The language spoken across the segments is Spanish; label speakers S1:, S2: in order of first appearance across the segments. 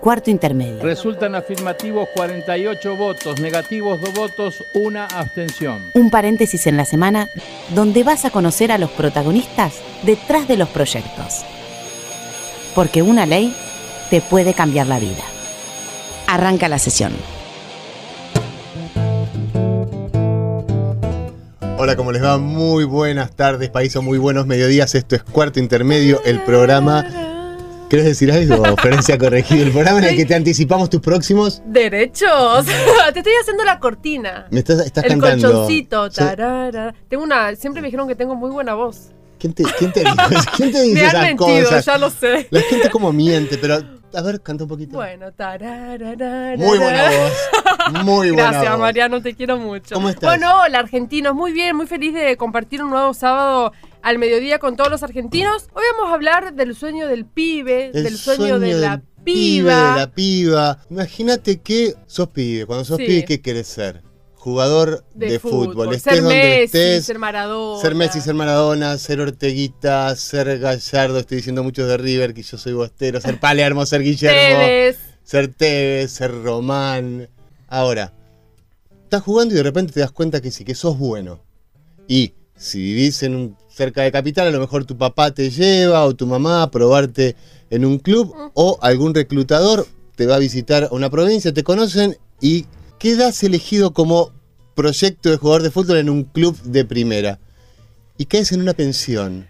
S1: Cuarto intermedio.
S2: Resultan afirmativos 48 votos, negativos 2 votos, una abstención.
S1: Un paréntesis en la semana donde vas a conocer a los protagonistas detrás de los proyectos. Porque una ley te puede cambiar la vida. Arranca la sesión.
S3: Hola, ¿cómo les va? Muy buenas tardes, país, o muy buenos mediodías. Esto es Cuarto Intermedio, el programa. ¿Quieres decir algo, Florencia Corregido? El programa en el que te anticipamos tus próximos.
S4: Derechos. te estoy haciendo la cortina.
S3: Me estás, estás
S4: el
S3: cantando.
S4: colchoncito.
S3: Sí.
S4: tarara. Tengo una. Siempre me dijeron que tengo muy buena voz.
S3: ¿Quién te, quién te dijo, ¿Quién te dice
S4: Me han
S3: esas
S4: mentido,
S3: cosas?
S4: ya lo sé.
S3: La gente como miente, pero a ver, canta un poquito.
S4: Bueno, tarara.
S3: Muy buena voz. Muy buena
S4: Gracias,
S3: voz.
S4: Mariano, te quiero mucho.
S3: ¿Cómo estás?
S4: Bueno, hola, argentinos. Muy bien, muy feliz de compartir un nuevo sábado al mediodía con todos los argentinos. Hoy vamos a hablar del sueño del pibe,
S3: El
S4: del sueño, de
S3: del
S4: la piba.
S3: de la piba. Imagínate que sos pibe. Cuando sos
S4: Sí.
S3: pibe, ¿qué querés ser? Jugador de, fútbol. Estés
S4: Ser
S3: donde
S4: Messi,
S3: estés.
S4: ser Maradona.
S3: Ser Messi, ser Maradona, ser Orteguita, ser Gallardo, estoy diciendo muchos de River, que yo soy bostero, ser Palermo, ser Guillermo,
S4: Tevez.
S3: ser Tevez, ser Román. Ahora, estás jugando y de repente te das cuenta que sí, que sos bueno. Y si vivís en un, cerca de capital, a lo mejor tu papá te lleva o tu mamá a probarte en un club o algún reclutador te va a visitar a una provincia, te conocen y quedas elegido como proyecto de jugador de fútbol en un club de primera. Y caes en una pensión.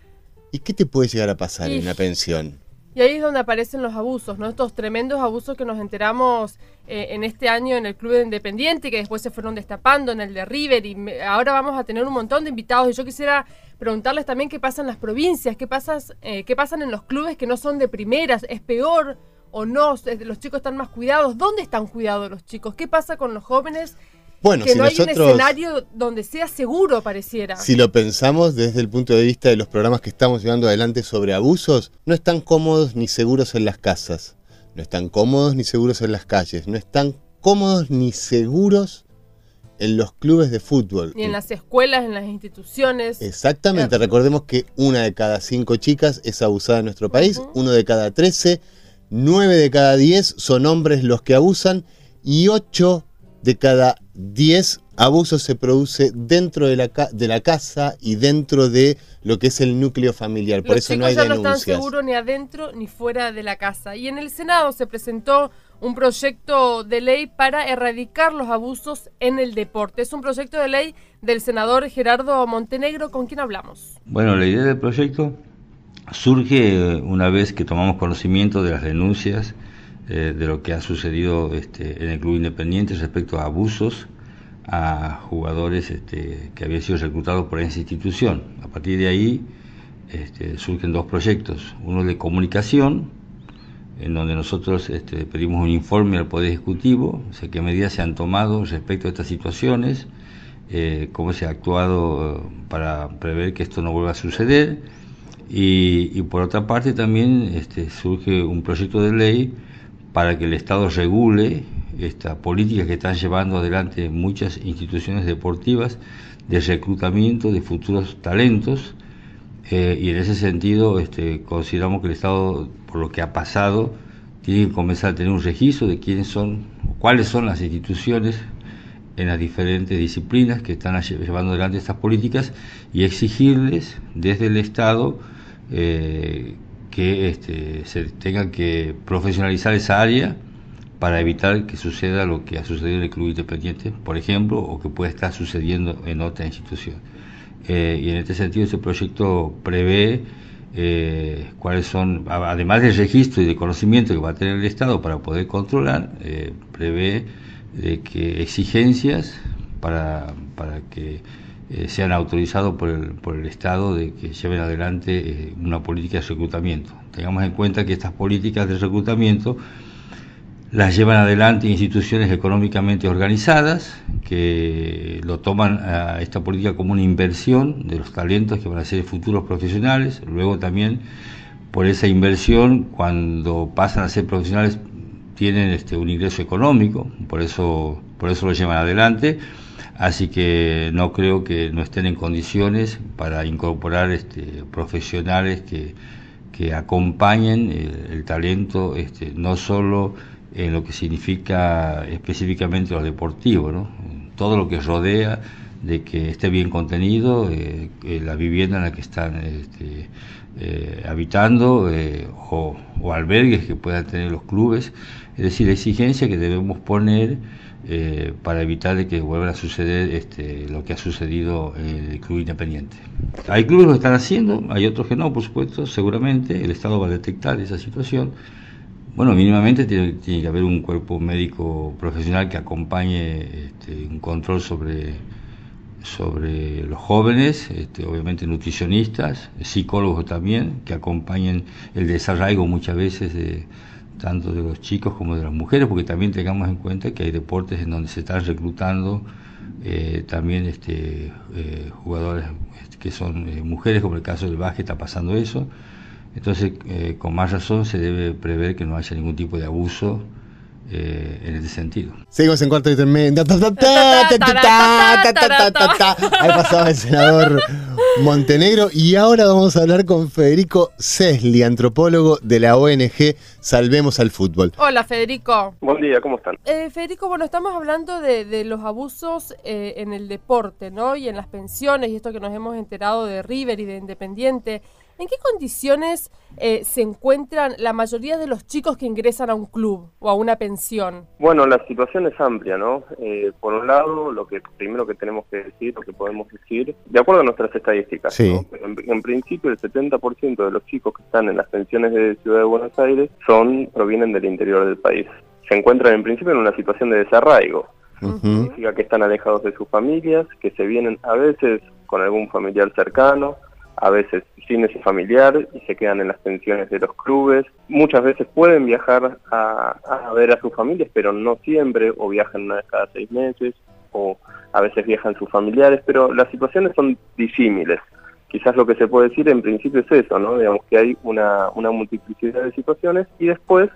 S3: ¿Y qué te puede llegar a pasar en una pensión?
S4: Y ahí es donde aparecen los abusos, ¿no? Estos tremendos abusos que nos enteramos eh, en este año en el Club de Independiente, que después se fueron destapando en el de River, y me- ahora vamos a tener un montón de invitados. Y yo quisiera preguntarles también qué pasa en las provincias, qué, pasas, eh, qué pasan en los clubes que no son de primeras, ¿es peor o no? ¿Los chicos están más cuidados? ¿Dónde están cuidados los chicos? ¿Qué pasa con los jóvenes?
S3: Bueno,
S4: que
S3: si
S4: no hay un escenario donde sea seguro, pareciera.
S3: Si lo pensamos desde el punto de vista de los programas que estamos llevando adelante sobre abusos, no están cómodos ni seguros en las casas, no están cómodos ni seguros en las calles, no están cómodos ni seguros en los clubes de fútbol.
S4: Ni en las escuelas, en las instituciones.
S3: Exactamente,
S4: Claro.
S3: recordemos que una de cada cinco chicas es abusada en nuestro país,
S4: Ujú.
S3: uno de cada trece, nueve de cada diez son hombres los que abusan y ocho de cada diez abusos se produce dentro de la, ca- de la casa y dentro de lo que es el núcleo familiar. Por
S4: Los
S3: eso no hay
S4: ya no
S3: denuncias.
S4: están seguros ni adentro ni fuera de la casa. Y en el Senado se presentó un proyecto de ley para erradicar los abusos en el deporte. Es un proyecto de ley del senador Gerardo Montenegro, con quien hablamos.
S5: Bueno, la idea del proyecto surge eh, una vez que tomamos conocimiento de las denuncias eh, de lo que ha sucedido este, en el Club Independiente respecto a abusos a jugadores este, que habían sido reclutados por esa institución. A partir de ahí este, surgen dos proyectos, uno de comunicación, en donde nosotros pedimos un informe al Poder Ejecutivo, o sea, qué medidas se han tomado respecto a estas situaciones, eh, cómo se ha actuado para prever que esto no vuelva a suceder. Y, y por otra parte también este, surge un proyecto de ley para que el Estado regule esta política que están llevando adelante muchas instituciones deportivas de reclutamiento de futuros talentos. Eh, y en ese sentido este, consideramos que el Estado, por lo que ha pasado, tiene que comenzar a tener un registro de quiénes son, cuáles son las instituciones en las diferentes disciplinas que están lle- llevando adelante estas políticas y exigirles desde el Estado eh, que este, se tenga que profesionalizar esa área para evitar que suceda lo que ha sucedido en el Club Independiente, por ejemplo, o que pueda estar sucediendo en otra institución. Eh, y en este sentido, este proyecto prevé eh, cuáles son, además del registro y de conocimiento que va a tener el Estado para poder controlar, prevé de que exigencias para, para que eh, sean autorizados por el, por el Estado de que lleven adelante eh, una política de reclutamiento. Tengamos en cuenta que estas políticas de reclutamiento las llevan adelante instituciones económicamente organizadas que lo toman a esta política como una inversión de los talentos que van a ser futuros profesionales. Luego también por esa inversión, cuando pasan a ser profesionales, tienen este, un ingreso económico, por eso, por eso lo llevan adelante. Así que no creo que no estén en condiciones para incorporar este, profesionales que, que acompañen el, el talento, este, no solo en lo que significa específicamente lo deportivo, ¿no? todo lo que rodea de que esté bien contenido eh, la vivienda en la que están este, eh, habitando eh, o, albergues que puedan tener los clubes, es decir, la exigencia que debemos poner para evitar de que vuelva a suceder este, lo que ha sucedido en el club independiente. Hay clubes que lo están haciendo, hay otros que no, por supuesto, seguramente. El Estado va a detectar esa situación. Bueno, mínimamente tiene, que haber un cuerpo médico profesional que acompañe este, un control sobre, sobre los jóvenes, este, obviamente nutricionistas, psicólogos también, que acompañen el desarraigo muchas veces de tanto de los chicos como de las mujeres, porque también tengamos en cuenta que hay deportes en donde se están reclutando eh, también este, eh, jugadores este, que son eh, mujeres, como el caso del básquet está pasando eso. Entonces, con más razón se debe prever que no haya ningún tipo de abuso eh, en ese sentido.
S3: Seguimos en cuarto y tremendo. Ahí pasaba el senador Montenegro y ahora vamos a hablar con Federico Cesli, antropólogo de la ONG Salvemos al Fútbol.
S4: Hola Federico.
S6: Buen día, ¿cómo están?
S4: Eh, Federico, bueno, estamos hablando de, de los abusos eh, en el deporte, ¿no? Y en las pensiones y esto que nos hemos enterado de River y de Independiente. ¿En qué condiciones eh, se encuentran la mayoría de los chicos que ingresan a un club o a una pensión?
S6: Bueno, la situación es amplia, ¿no? Eh, por un lado, lo que primero que tenemos que decir, lo que podemos decir, de acuerdo a nuestras estadísticas, en, en, principio el 70% de los chicos que están en las pensiones de Ciudad de Buenos Aires son provienen del interior del país. Se encuentran en principio en una situación de desarraigo. Significa que están alejados de sus familias, que se vienen a veces con algún familiar cercano, a veces sin ese familiar y se quedan en las pensiones de los clubes. Muchas veces pueden viajar a, ver a sus familias, pero no siempre, o viajan una vez cada seis meses, o a veces viajan sus familiares, pero las situaciones son disímiles. Quizás lo que se puede decir en principio es eso, ¿no? Digamos que hay una, una multiplicidad de situaciones y después,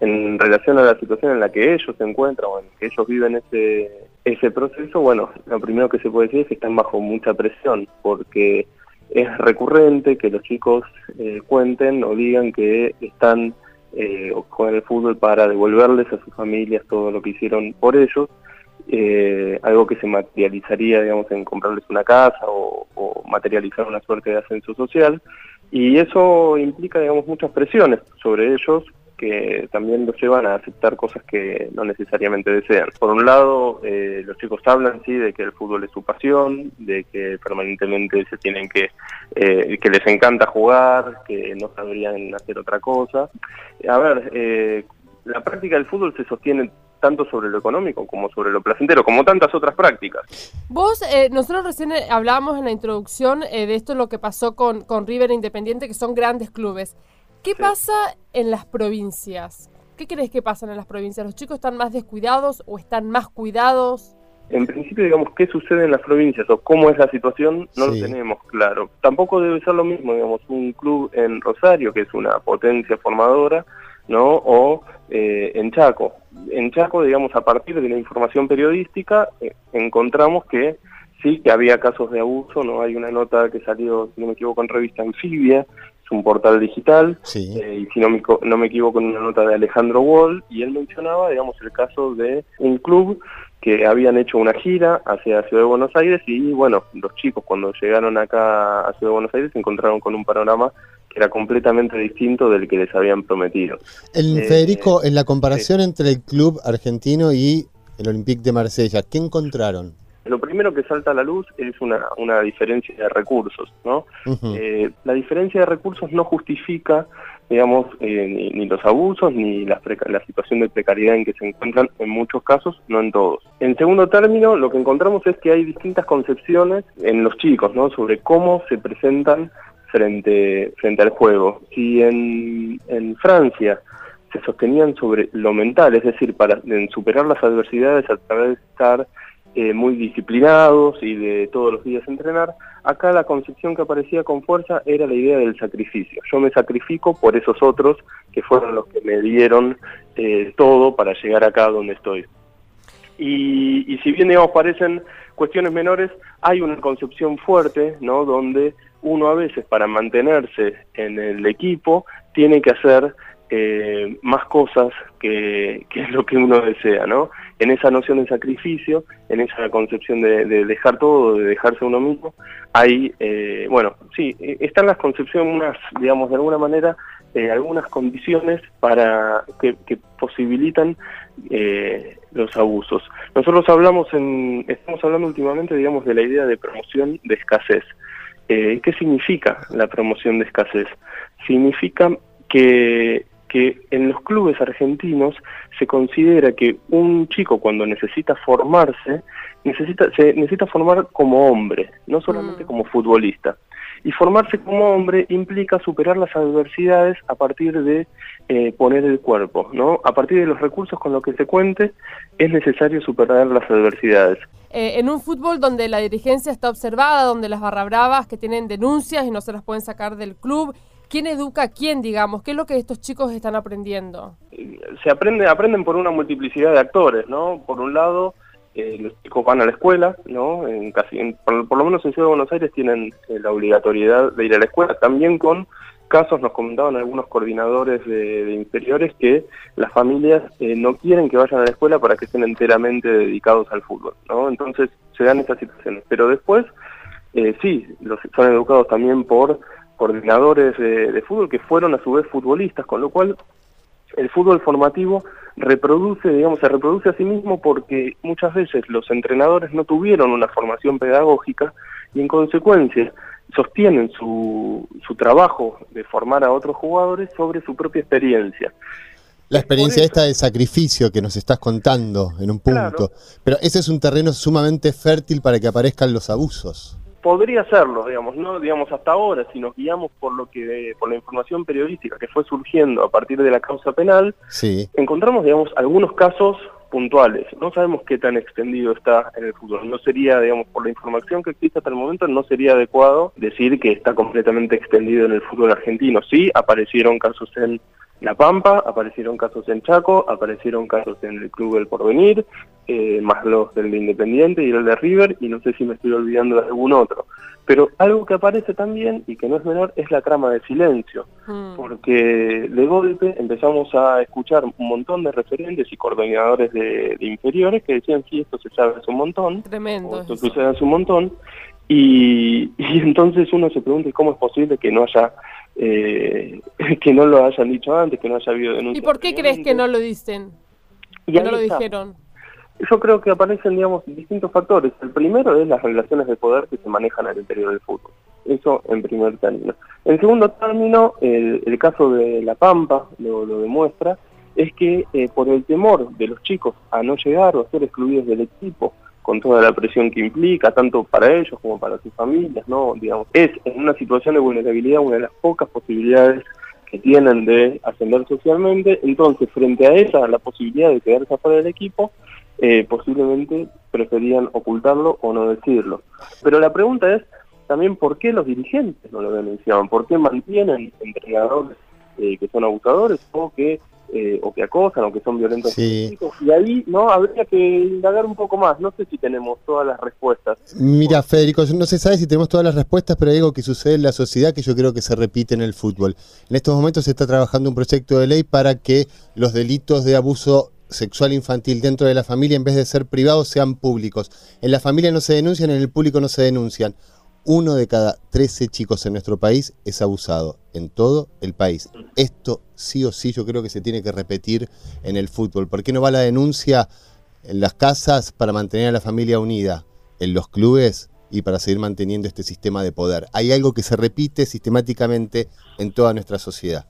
S6: en relación a la situación en la que ellos se encuentran o en que ellos viven ese, ese proceso, bueno, lo primero que se puede decir es que están bajo mucha presión, porque es recurrente que los chicos eh, cuenten o digan que están eh, con el fútbol para devolverles a sus familias todo lo que hicieron por ellos, eh, algo que se materializaría, digamos, en comprarles una casa o, o, materializar una suerte de ascenso social, y eso implica, digamos, muchas presiones sobre ellos que también los llevan a aceptar cosas que no necesariamente desean. Por un lado, eh, los chicos hablan sí de que el fútbol es su pasión, de que permanentemente se tienen que, eh, que les encanta jugar, que no sabrían hacer otra cosa. A ver, eh, la práctica del fútbol se sostiene tanto sobre lo económico como sobre lo placentero, como tantas otras prácticas.
S4: Vos, eh, nosotros recién hablábamos en la introducción eh, de esto, lo que pasó con, con River Independiente, que son grandes clubes. ¿Qué pasa en las provincias? ¿Qué crees que pasa en las provincias? ¿Los chicos están más descuidados o están más cuidados?
S6: En principio, digamos, qué sucede en las provincias o cómo es la situación, no lo tenemos claro. Tampoco debe ser lo mismo, digamos, un club en Rosario, que es una potencia formadora, ¿no? O eh, en Chaco. En Chaco, digamos, a partir de la información periodística, eh, encontramos que sí, que había casos de abuso, ¿no? Hay una nota que salió, si no me equivoco, en revista Anfibia, un portal digital, eh, y si no me, no me equivoco en una nota de Alejandro Wall, y él mencionaba, digamos, el caso de un club que habían hecho una gira hacia Ciudad de Buenos Aires y bueno, los chicos cuando llegaron acá a Ciudad de Buenos Aires se encontraron con un panorama que era completamente distinto del que les habían prometido.
S3: El, eh, Federico, en la comparación entre el club argentino y el Olympique de Marsella, ¿qué encontraron?
S6: Lo primero que salta a la luz es una, una diferencia de recursos, ¿no? Eh, la diferencia de recursos no justifica, digamos, eh, ni, los abusos ni la, la situación de precariedad en que se encuentran en muchos casos, no en todos. En segundo término, lo que encontramos es que hay distintas concepciones en los chicos, ¿no? Sobre cómo se presentan frente, frente al juego. Si en, en Francia se sostenían sobre lo mental, es decir, para superar las adversidades a través de estar eh, muy disciplinados y de todos los días entrenar, acá la concepción que aparecía con fuerza era la idea del sacrificio. Yo me sacrifico por esos otros que fueron los que me dieron eh, todo para llegar acá donde estoy. Y, si bien, digamos, parecen cuestiones menores, hay una concepción fuerte, ¿no? Donde uno a veces para mantenerse en el equipo tiene que hacer eh, más cosas que, que, es lo que uno desea, ¿no? En esa noción de sacrificio, en esa concepción de, dejar todo, de dejarse uno mismo, hay, eh, bueno, sí, e, están las concepciones, digamos, de alguna manera, eh, algunas condiciones para que, posibilitan los abusos. Nosotros hablamos en, estamos hablando últimamente, digamos, de la idea de promoción de escasez. ¿Qué significa la promoción de escasez? Significa que que en los clubes argentinos se considera que un chico cuando necesita formarse, necesita, se necesita formar como hombre, no solamente mm. como futbolista. Y formarse como hombre implica superar las adversidades a partir de eh, poner el cuerpo, ¿no? A partir de los recursos con los que se cuente, es necesario superar las adversidades.
S4: Eh, en un fútbol donde la dirigencia está observada, donde las barra bravas que tienen denuncias y no se las pueden sacar del club, ¿Quién educa a quién, digamos? ¿Qué es lo que estos chicos están aprendiendo?
S6: Se aprende, aprenden por una multiplicidad de actores, ¿no? Por un lado, eh, los chicos van a la escuela, ¿no? En casi, por, lo menos en Ciudad de Buenos Aires tienen eh, la obligatoriedad de ir a la escuela, también con casos nos comentaban algunos coordinadores de, inferiores que las familias eh, no quieren que vayan a la escuela para que estén enteramente dedicados al fútbol, ¿no? Entonces se dan esas situaciones. Pero después, sí, los, son educados también por coordinadores de, fútbol que fueron a su vez futbolistas, con lo cual el fútbol formativo reproduce, digamos, se reproduce a sí mismo porque muchas veces los entrenadores no tuvieron una formación pedagógica y en consecuencia sostienen su, su trabajo de formar a otros jugadores sobre su propia experiencia.
S3: La experiencia esta de sacrificio que nos estás contando en un punto. Pero ese es un terreno sumamente fértil para que aparezcan los abusos
S6: podría serlo, digamos, no digamos hasta ahora, si nos guiamos por lo que por la información periodística que fue surgiendo a partir de la causa penal,
S3: sí.
S6: encontramos digamos algunos casos puntuales. No sabemos qué tan extendido está en el fútbol. No sería, digamos, por la información que existe hasta el momento, no sería adecuado decir que está completamente extendido en el fútbol argentino. Sí, aparecieron casos en la Pampa, aparecieron casos en Chaco, aparecieron casos en el Club del Porvenir, eh, más los del Independiente y el de River, y no sé si me estoy olvidando de algún otro. Pero algo que aparece también, y que no es menor, es la trama de silencio, mm. porque de golpe empezamos a escuchar un montón de referentes y coordinadores de, inferiores que decían, sí, esto se sabe hace un montón,
S4: Tremendo,
S6: esto sucede hace un montón, y, y entonces uno se pregunta, ¿cómo es posible que no haya eh, que no lo hayan dicho antes, que no haya habido denuncias.
S4: ¿Y por qué crees que no lo dicen? Que no lo dijeron.
S6: Yo creo que aparecen, digamos, distintos factores. El primero es las relaciones de poder que se manejan al interior del fútbol. Eso en primer término. En segundo término, el, caso de La Pampa lo, demuestra, es que eh, por el temor de los chicos a no llegar o a ser excluidos del equipo, con toda la presión que implica, tanto para ellos como para sus familias, ¿no? Digamos, es en una situación de vulnerabilidad una de las pocas posibilidades que tienen de ascender socialmente, entonces frente a esa, la posibilidad de quedarse afuera del equipo, eh, posiblemente preferían ocultarlo o no decirlo. Pero la pregunta es también por qué los dirigentes no lo denunciaban, por qué mantienen entrenadores eh, que son abusadores o que eh, o que acosan o que son violentos y ahí no habría que indagar un poco más. No sé si tenemos todas las respuestas.
S3: Mira Federico no se sabe si tenemos todas las respuestas pero hay algo que sucede en la sociedad que yo creo que se repite en el fútbol. En estos momentos se está trabajando un proyecto de ley para que los delitos de abuso sexual infantil dentro de la familia en vez de ser privados sean públicos. En la familia no se denuncian en el público no se denuncian uno de cada 13 chicos en nuestro país es abusado, en todo el país. Esto sí o sí yo creo que se tiene que repetir en el fútbol. ¿Por qué no va la denuncia en las casas para mantener a la familia unida, en los clubes y para seguir manteniendo este sistema de poder? Hay algo que se repite sistemáticamente en toda nuestra sociedad.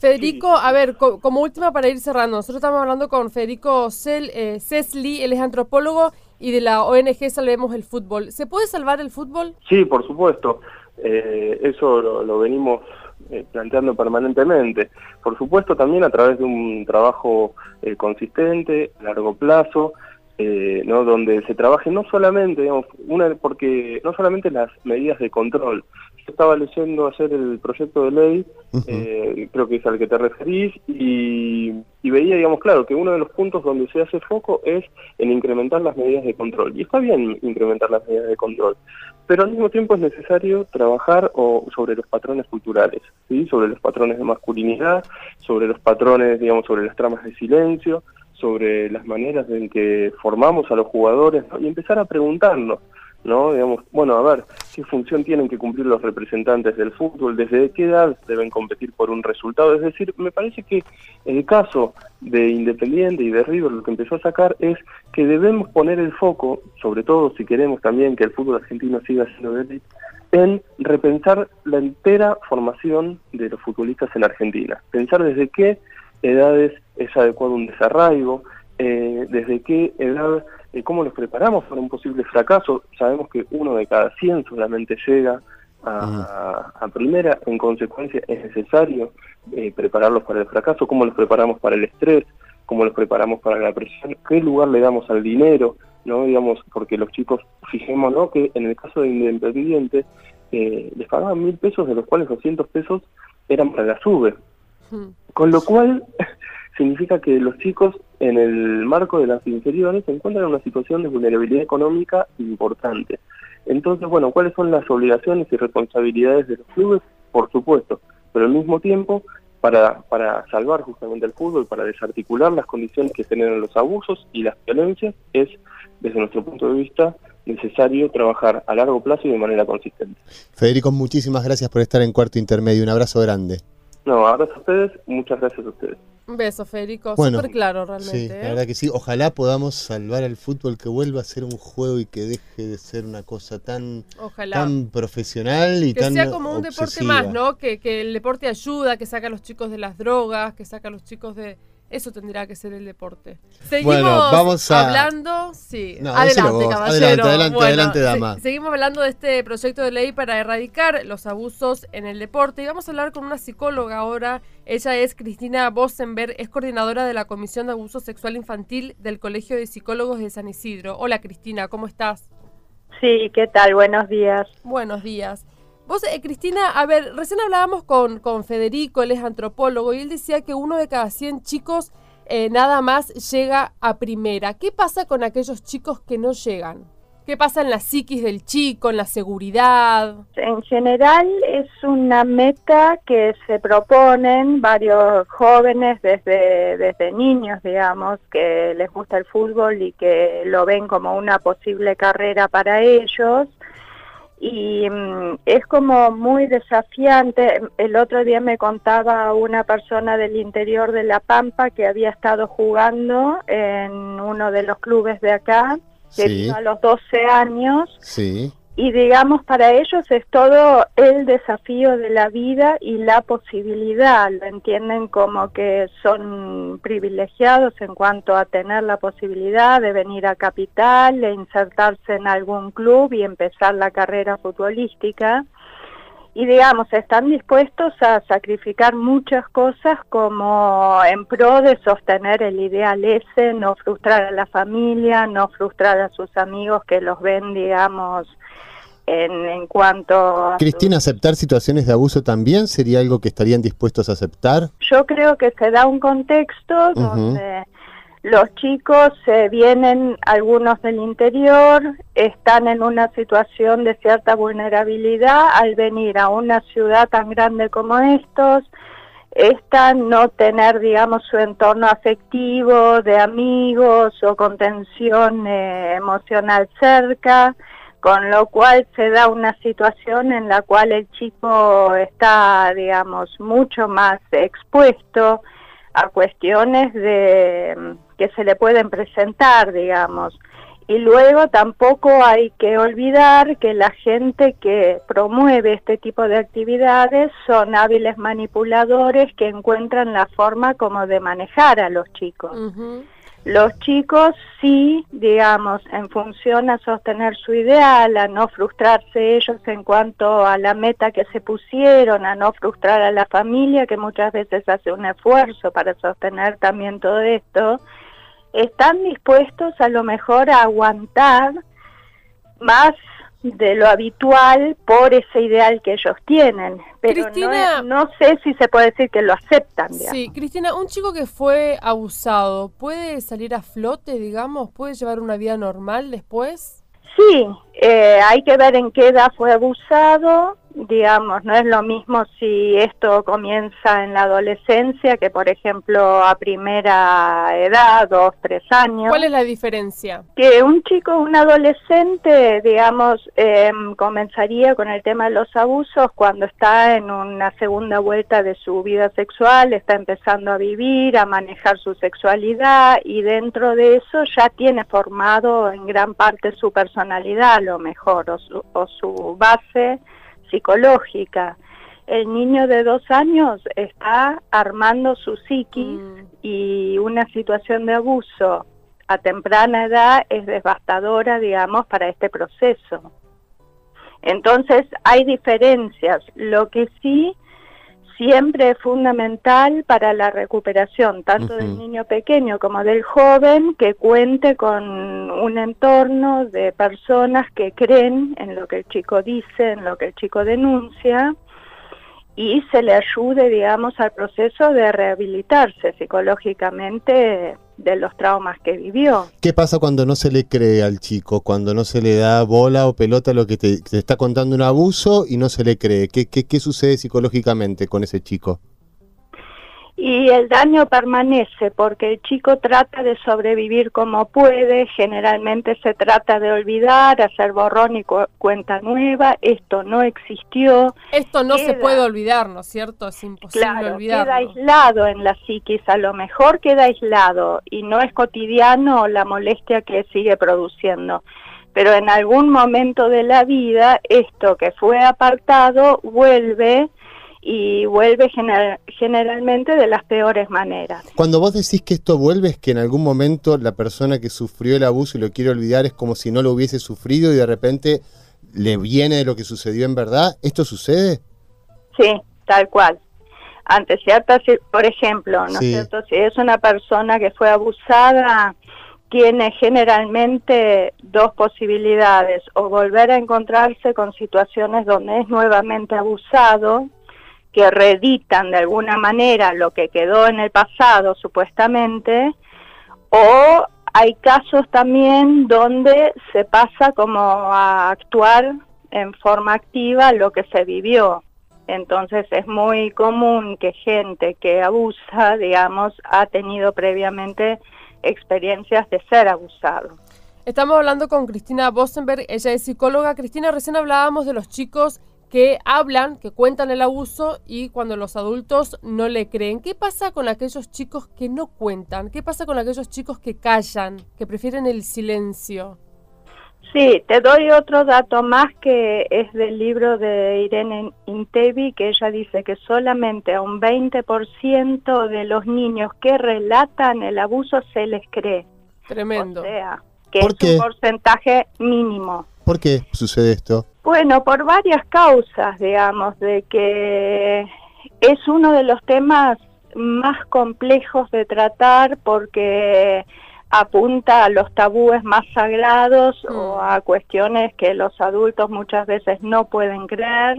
S4: Federico, a ver, como última para ir cerrando, nosotros estamos hablando con Federico Cel, eh, Cesli, él es antropólogo y de la ONG Salvemos el Fútbol. ¿Se puede salvar el fútbol?
S6: Sí, por supuesto. Eh, eso lo, venimos eh, planteando permanentemente. Por supuesto, también a través de un trabajo eh, consistente, largo plazo, ¿no? donde se trabaje no solamente, digamos, una, porque no solamente las medidas de control, estaba leyendo ayer el proyecto de ley, eh, creo que es al que te referís, y, veía, digamos, claro, que uno de los puntos donde se hace foco es en incrementar las medidas de control. Y está bien incrementar las medidas de control, pero al mismo tiempo es necesario trabajar o, sobre los patrones culturales, ¿sí? sobre los patrones de masculinidad, sobre los patrones, digamos, sobre las tramas de silencio, sobre las maneras en que formamos a los jugadores y empezar a preguntarnos. ¿No? Digamos, bueno, a ver, ¿qué función tienen que cumplir los representantes del fútbol? ¿Desde qué edad deben competir por un resultado? Es decir, me parece que el caso de Independiente y de River lo que empezó a sacar es que debemos poner el foco, sobre todo si queremos también que el fútbol argentino siga siendo de en repensar la entera formación de los futbolistas en Argentina. Pensar desde qué edades es adecuado un desarraigo, eh, desde qué edad cómo nos preparamos para un posible fracaso. Sabemos que uno de cada 100 solamente llega a, primera, en consecuencia es necesario eh, prepararlos para el fracaso, cómo los preparamos para el estrés, cómo los preparamos para la presión, qué lugar le damos al dinero, no digamos, porque los chicos, fijémonos que en el caso de Independiente eh, les pagaban mil pesos, de los cuales 200 pesos eran para la sube. Hmm. Con lo cual, significa que los chicos en el marco de las inferiores se encuentran en una situación de vulnerabilidad económica importante. Entonces, bueno, ¿cuáles son las obligaciones y responsabilidades de los clubes? Por supuesto, pero al mismo tiempo, para, para salvar justamente el fútbol, para desarticular las condiciones que generan los abusos y las violencias, es, desde nuestro punto de vista, necesario trabajar a largo plazo y de manera consistente.
S3: Federico, muchísimas gracias por estar en Cuarto Intermedio. Un abrazo grande.
S6: No, abrazo a ustedes, muchas gracias a ustedes.
S4: Un beso, Federico. Súper claro, realmente.
S3: Sí, la ¿eh? verdad que sí. Ojalá podamos salvar al fútbol, que vuelva a ser un juego y que deje de ser una cosa tan, tan profesional y tan.
S4: Que sea como un deporte más, ¿no? Que, que el deporte ayuda, que saca a los chicos de las drogas, que saca a los chicos de eso tendría que ser el deporte. Seguimos vamos hablando. Sí, adelante, caballero.
S3: Adelante, adelante, dama.
S4: seguimos hablando de este proyecto de ley para erradicar los abusos en el deporte. Y vamos a hablar con una psicóloga ahora. Ella es Cristina Bosenberg, es coordinadora de la Comisión de Abuso Sexual Infantil del Colegio de Psicólogos de San Isidro. Hola, Cristina, ¿cómo estás?
S7: Sí, ¿qué tal? Buenos días.
S4: Buenos días. Vos, eh, Cristina, a ver, recién hablábamos con, con Federico, él es antropólogo, y él decía que uno de cada 100 chicos eh, nada más llega a primera. ¿Qué pasa con aquellos chicos que no llegan? ¿Qué pasa en la psiquis del chico, en la seguridad?
S7: En general es una meta que se proponen varios jóvenes desde, desde niños, digamos, que les gusta el fútbol y que lo ven como una posible carrera para ellos y mm, es como muy desafiante. El otro día me contaba una persona del interior de La Pampa que había estado jugando en uno de los clubes de acá, que a los 12 años.
S3: Sí
S7: y digamos para ellos es todo el desafío de la vida y la posibilidad, lo entienden como que son privilegiados en cuanto a tener la posibilidad de venir a Capital, de insertarse en algún club y empezar la carrera futbolística. Y digamos, están dispuestos a sacrificar muchas cosas como en pro de sostener el ideal ese, no frustrar a la familia, no frustrar a sus amigos que los ven, digamos, en, cuanto a...
S3: Cristina, ¿aceptar situaciones de abuso también sería algo que estarían dispuestos a aceptar?
S7: Yo creo que se da un contexto donde los chicos vienen, algunos del interior, están en una situación de cierta vulnerabilidad al venir a una ciudad tan grande como estos, están no tener, digamos, su entorno afectivo de amigos o contención eh, emocional cerca, con lo cual se da una situación en la cual el chico está, digamos, mucho más expuesto a cuestiones de que se le pueden presentar, digamos. Y luego tampoco hay que olvidar que la gente que promueve este tipo de actividades son hábiles manipuladores que encuentran la forma como de manejar a los chicos. Los chicos sí, digamos, en función a sostener su ideal, a no frustrarse ellos en cuanto a la meta que se pusieron, a no frustrar a la familia que muchas veces hace un esfuerzo para sostener también todo esto, están dispuestos a lo mejor a aguantar más de lo habitual por ese ideal que ellos tienen. Pero no, sé si se puede decir que lo aceptan.
S4: Sí, Cristina, un chico que fue abusado, ¿puede salir a flote, digamos? ¿Puede llevar una vida normal después?
S7: Sí, eh, hay que ver en qué edad fue abusado, digamos, no es lo mismo si esto comienza en la adolescencia que, por ejemplo, a primera edad, dos, tres años.
S4: ¿Cuál es la diferencia?
S7: Que un chico, un adolescente, digamos, em, comenzaría con el tema de los abusos cuando está en una segunda vuelta de su vida sexual, está empezando a vivir, a manejar su sexualidad y dentro de eso ya tiene formado en gran parte su personalidad, lo mejor, o su, o su base psicológica. El niño de dos años está armando su psiquis mm. y una situación de abuso a temprana edad es devastadora, digamos, para este proceso. Entonces hay diferencias. Lo que sí siempre es fundamental para la recuperación, tanto del niño pequeño como del joven, que cuente con un entorno de personas que creen en lo que el chico dice, en lo que el chico denuncia, y se le ayude, digamos, al proceso de rehabilitarse psicológicamente de los traumas que vivió.
S3: ¿Qué pasa cuando no se le cree al chico, cuando no se le da bola o pelota a lo que te, está contando un abuso y no se le cree? ¿Qué, qué, qué sucede psicológicamente con ese chico?
S7: Y el daño permanece porque el chico trata de sobrevivir como puede, generalmente se trata de olvidar, hacer borrón y cuenta nueva, esto no existió.
S4: Esto no se puede olvidar, ¿no es cierto? Es imposible
S7: claro,
S4: olvidarlo.
S7: Queda aislado en la psiquis, a lo mejor queda aislado y no es cotidiano la molestia que sigue produciendo. Pero en algún momento de la vida, esto que fue apartado vuelve y vuelve generalmente de las peores maneras.
S3: Cuando vos decís que esto vuelve es que en algún momento la persona que sufrió el abuso y lo quiere olvidar es como si no lo hubiese sufrido y de repente le viene de lo que sucedió en verdad, ¿esto sucede?
S7: Sí, tal cual. Ante ciertas, por ejemplo, ¿no cierto? Si es una persona que fue abusada, tiene generalmente dos posibilidades, o volver a encontrarse con situaciones donde es nuevamente abusado, que reeditan de alguna manera lo que quedó en el pasado supuestamente, o hay casos también donde se pasa como a actuar en forma activa lo que se vivió. Entonces es muy común que gente que abusa, digamos, ha tenido previamente experiencias de ser abusado.
S4: Estamos hablando con Cristina Bosenberg, ella es psicóloga. Cristina, recién hablábamos de los chicos que hablan, que cuentan el abuso y cuando los adultos no le creen. ¿Qué pasa con aquellos chicos que no cuentan? ¿Qué pasa con aquellos chicos que callan, que prefieren el silencio?
S7: Sí, te doy otro dato más que es del libro de Irene Intevi, que ella dice que solamente a un 20% de los niños que relatan el abuso se les cree.
S4: Tremendo.
S7: O sea, que es un porcentaje mínimo.
S3: ¿Por qué sucede esto?
S7: Bueno, por varias causas, digamos, de que es uno de los temas más complejos de tratar porque apunta a los tabúes más sagrados o mm. a cuestiones que los adultos muchas veces no pueden creer.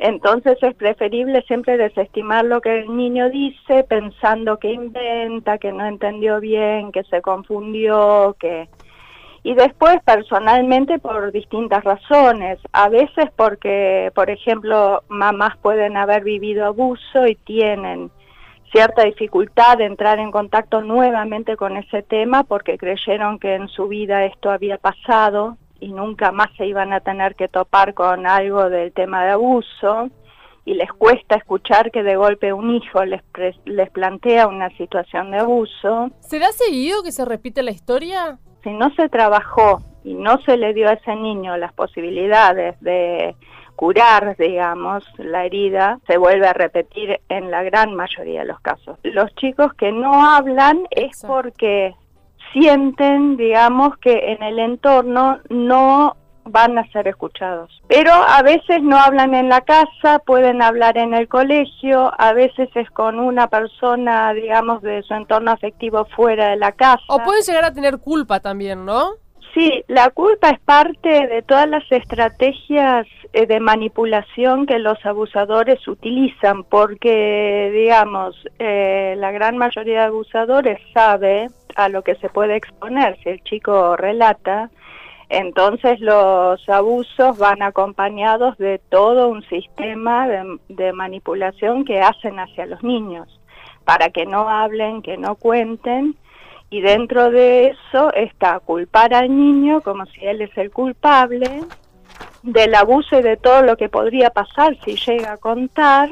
S7: Entonces es preferible siempre desestimar lo que el niño dice pensando que inventa, que no entendió bien, que se confundió, que y después personalmente por distintas razones, a veces porque, por ejemplo, mamás pueden haber vivido abuso y tienen cierta dificultad de entrar en contacto nuevamente con ese tema porque creyeron que en su vida esto había pasado y nunca más se iban a tener que topar con algo del tema de abuso y les cuesta escuchar que de golpe un hijo les, les plantea una situación de abuso.
S4: ¿Será seguido que se repite la historia?
S7: Si no se trabajó y no se le dio a ese niño las posibilidades de curar, digamos, la herida, se vuelve a repetir en la gran mayoría de los casos. Los chicos que no hablan es porque sienten, digamos, que en el entorno no van a ser escuchados. Pero a veces no hablan en la casa, pueden hablar en el colegio, a veces es con una persona, digamos, de su entorno afectivo fuera de la casa.
S4: O pueden llegar a tener culpa también, ¿no?
S7: Sí, la culpa es parte de todas las estrategias eh, de manipulación que los abusadores utilizan, porque, digamos, eh, la gran mayoría de abusadores sabe a lo que se puede exponer si el chico relata, entonces los abusos van acompañados de todo un sistema de manipulación que hacen hacia los niños, para que no hablen, que no cuenten, y dentro de eso está culpar al niño como si él es el culpable del abuso y de todo lo que podría pasar si llega a contar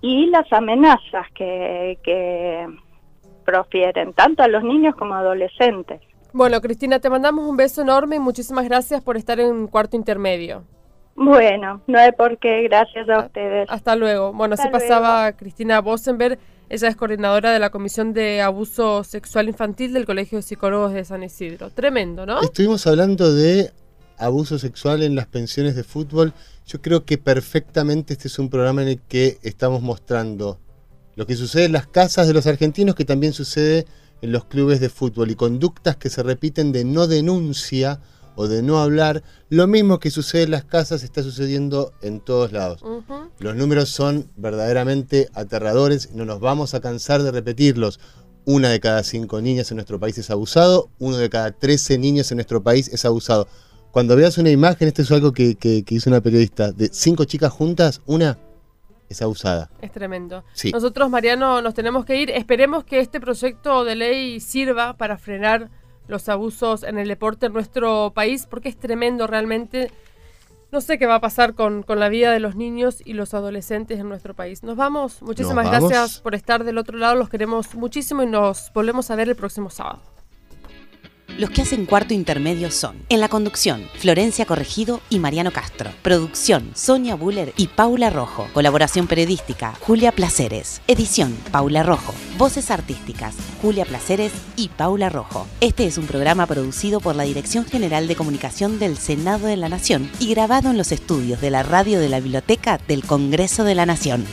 S7: y las amenazas que, que profieren tanto a los niños como a adolescentes.
S4: Bueno, Cristina, te mandamos un beso enorme y muchísimas gracias por estar en cuarto intermedio.
S7: Bueno, no hay por qué, gracias a ustedes.
S4: Hasta luego. Bueno, se pasaba Cristina Bosenberg ella es coordinadora de la Comisión de Abuso Sexual Infantil del Colegio de Psicólogos de San Isidro. Tremendo, ¿no?
S3: Estuvimos hablando de abuso sexual en las pensiones de fútbol. Yo creo que perfectamente este es un programa en el que estamos mostrando lo que sucede en las casas de los argentinos, que también sucede en los clubes de fútbol y conductas que se repiten de no denuncia o de no hablar. Lo mismo que sucede en las casas está sucediendo en todos lados. Los números son verdaderamente aterradores no nos vamos a cansar de repetirlos. Una de cada cinco niñas en nuestro país es abusado, uno de cada trece niños en nuestro país es abusado. Cuando veas una imagen, esto es algo que, hizo una periodista, de cinco chicas juntas, una es abusada.
S4: Es tremendo. Nosotros, Mariano, nos tenemos que ir. Esperemos que este proyecto de ley sirva para frenar los abusos en el deporte en nuestro país, porque es tremendo realmente. No sé qué va a pasar con, la vida de los niños y los adolescentes en nuestro país. Nos vamos. Muchísimas gracias por estar del otro lado. Los queremos muchísimo y nos volvemos a ver el próximo sábado.
S1: Los que hacen cuarto intermedio son, en la conducción, Florencia Corregido y Mariano Castro. Producción, Sonia Buller y Paula Rojo. Colaboración periodística, Julia Placeres. Edición, Paula Rojo. Voces artísticas, Julia Placeres y Paula Rojo. Este es un programa producido por la Dirección General de Comunicación del Senado de la Nación y grabado en los estudios de la radio de la Biblioteca del Congreso de la Nación.